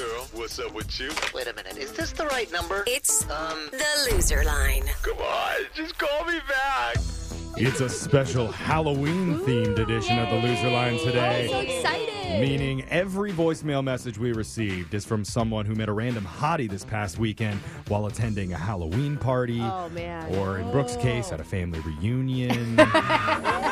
girl, what's up with you? Wait a minute, is this the right number? It's Um, the loser line. Come on, just call me back. It's a special Halloween themed edition of the Loser Line today. I'm so excited. Meaning every voicemail message we received is from someone who met a random hottie this past weekend while attending a Halloween party. Oh, man. Or in Brooke's case, at a family reunion.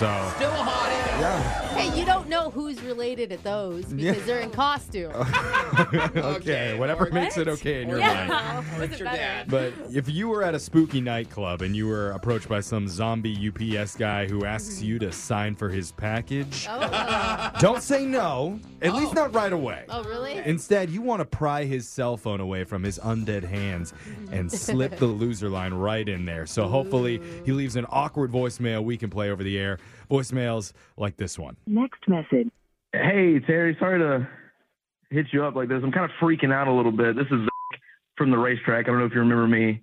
so, Still a hottie. yeah. Hey, you don't know who's related at those because Yeah. they're in costume. okay, whatever or- makes it okay in your Yeah. mind. Or it's your dad. But if you were at a spooky nightclub and you were approached by some zombie UPS guy who asks you to sign for his package, Oh, uh, don't say no, at least not right away. oh, really? Instead, you want to pry his cell phone away from his undead hands and slip the loser line right in there. So hopefully, he leaves an awkward voicemail we can play over the air. Voicemails like this one. Next message. Hey, Terry, sorry to hit you up like this. I'm kind of freaking out a little bit. This is from the racetrack. I don't know if you remember me.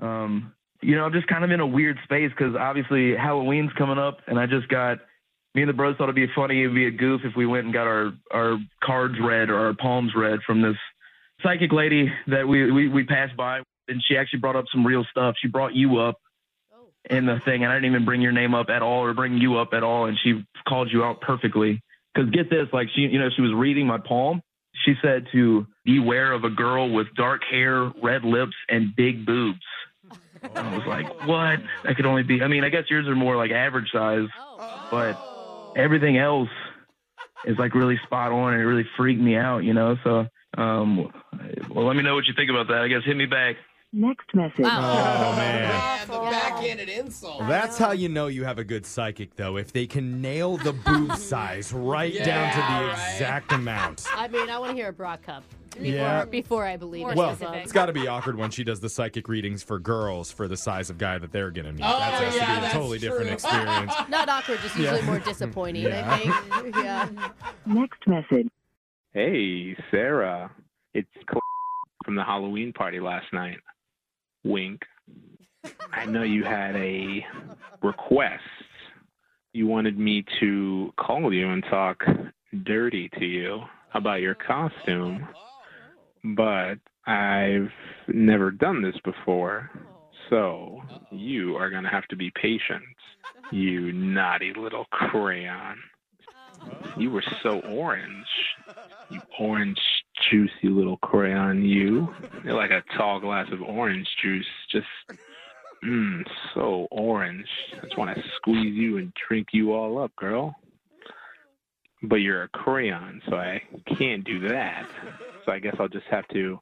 Um, you know, I'm just kind of in a weird space because obviously Halloween's coming up, and I just got me and the bros thought it'd be funny, it'd be a goof if we went and got our our cards read or our palms read from this psychic lady that we we, we passed by, and she actually brought up some real stuff. She brought you up. In the thing, and I didn't even bring your name up at all or bring you up at all, and she called you out perfectly. Because get this, like she, you know, she was reading my palm. She said to beware of a girl with dark hair, red lips, and big boobs. I was like, what? That could only be. I mean, I guess yours are more like average size, but everything else is like really spot on, and it really freaked me out, you know. So, um, well, let me know what you think about that. I guess hit me back. Next message. Oh, oh, man. Yeah, the backhanded insult. That's how you know you have a good psychic, though, if they can nail the boob size right down to the right. exact amount. I mean, I want to hear a bra cup before, Yeah. before I believe it. Well, So- it's got to be awkward when she does the psychic readings for girls for the size of guy that they're going to meet. Oh, that has yeah, to be a that's totally different true. experience. not awkward, just usually Yeah. more disappointing, Yeah. I think. Yeah. Next message. Hey, Sarah. It's Cl- from the Halloween party last night. Wink. I know you had a request. You wanted me to call you and talk dirty to you about your oh, costume, oh, oh. but I've never done this before. So you are going to have to be patient, you naughty little crayon. You were so orange. You orange, juicy little crayon, you. Like a tall glass of orange juice. Just, mmm, so orange. I just want to squeeze you and drink you all up, girl. But you're a crayon, so I can't do that. So I guess I'll just have to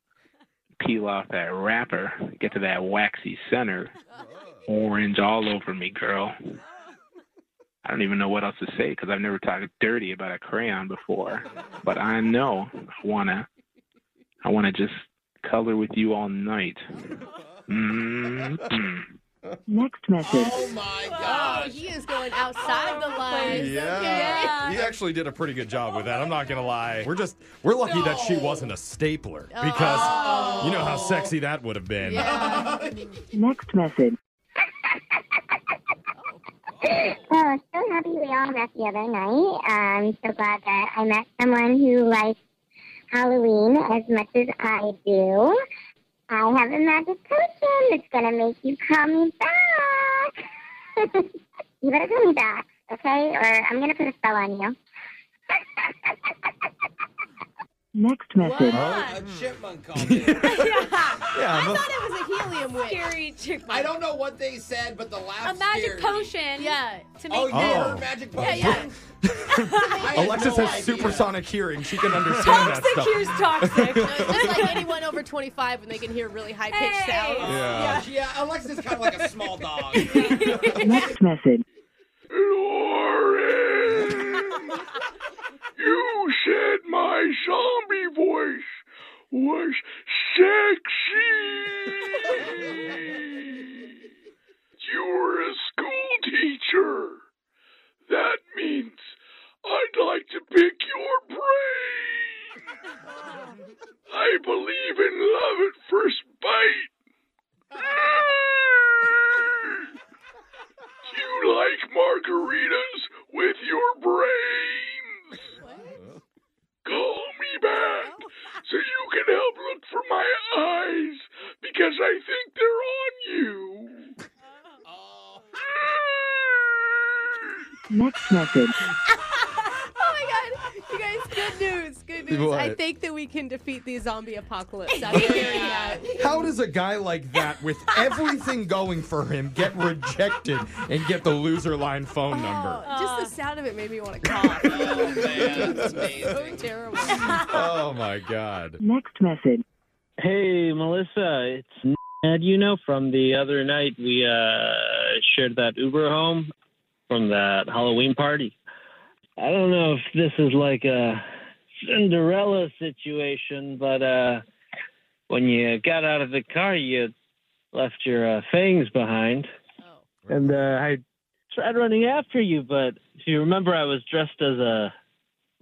peel off that wrapper, get to that waxy center. Orange all over me, girl. I don't even know what else to say because I've never talked dirty about a crayon before. But I know I wanna, I wanna just color with you all night. mm Next message. Oh my Oh, gosh. he is going outside the lines. Yeah. You actually did a pretty good job with that. I'm not going to lie. We're just, we're lucky that she wasn't a stapler because you know how sexy that would have been. Yeah. Next message. Oh, so happy we all met the other night. I'm so glad that I met someone who likes Halloween as much as I do. I have a magic potion that's gonna make you call me back. you better call me back, okay? Or I'm gonna put a spell on you. Next message. What? Oh, a chipmunk called me. Yeah, I thought it was a helium witch. Scary chick. I don't know what they said, but the laugh A magic scared me. potion. Yeah. To oh, make Oh, you Oh. heard magic Yeah, potion? yeah. I had Alexis no has idea. supersonic hearing. She can understand that Toxic stuff. here's toxic. No, it's just like anyone over 25 when they can hear really high pitched Hey. sounds. Yeah. Yeah, Alexis is kind of like a small dog. Next message. Lauren, you said my zombie voice was sexy. Even love at first bite. you like margaritas with your brains. Call me back so you can help look for my eyes because I think they're on you. Oh. Next message. News. Good news. I think that we can defeat the zombie apocalypse after hearing that. How does a guy like that, with everything going for him, get rejected and get the loser line phone number? Just the sound of it made me want to cough. Oh, man. That's so amazing. terrible. Oh my God. Next message. Hey, Melissa, it's Ned. You know, from the other night we uh, shared that Uber home from that Halloween party. I don't know if this is like a Cinderella situation, but uh, when you got out of the car, you left your uh, fangs behind, and uh, I tried running after you. But if you remember, I was dressed as a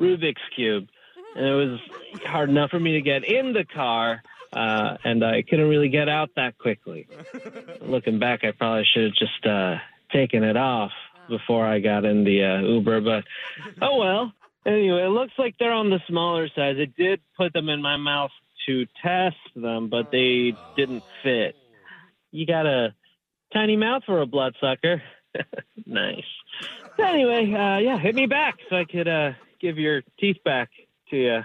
Rubik's cube, and it was hard enough for me to get in the car uh, and I couldn't really get out that quickly. Looking back, I probably should have just uh, taken it off before I got in the uh, Uber, but oh well. Anyway, it looks like they're on the smaller size. I did put them in my mouth to test them, but they didn't fit. You got a tiny mouth for a bloodsucker. nice. Anyway, uh, yeah, hit me back so I could uh, give your teeth back to you.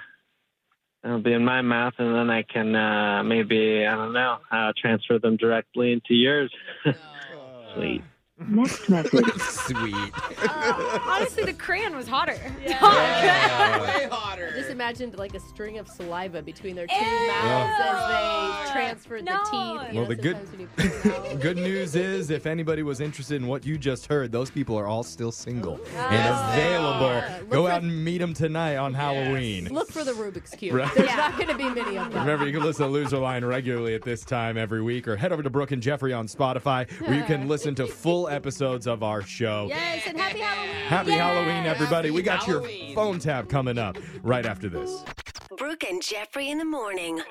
It'll be in my mouth, and then I can uh, maybe I don't know uh, transfer them directly into yours. Sweet. Next message. Sweet. Uh, honestly, the crayon was hotter. Yeah, way hotter. Just imagined like a string of saliva between their two Ew. mouths as they transferred No. the teeth. You Well, know, the good- sometimes when you pull it out. Good news is, if anybody was interested in what you just heard, those people are all still single and available. are. Go for- out and meet them tonight on Halloween. Look for the Rubik's Cube. Right. There's not going to be many of them. Remember, you can listen to Loser Line regularly at this time every week, or head over to Brooke and Jeffrey on Spotify, where you can listen to full episodes of our show. Yes, and happy Halloween. Happy Halloween, everybody. we got Happy your phone tap coming up right after this. Brooke and Jeffrey in the morning.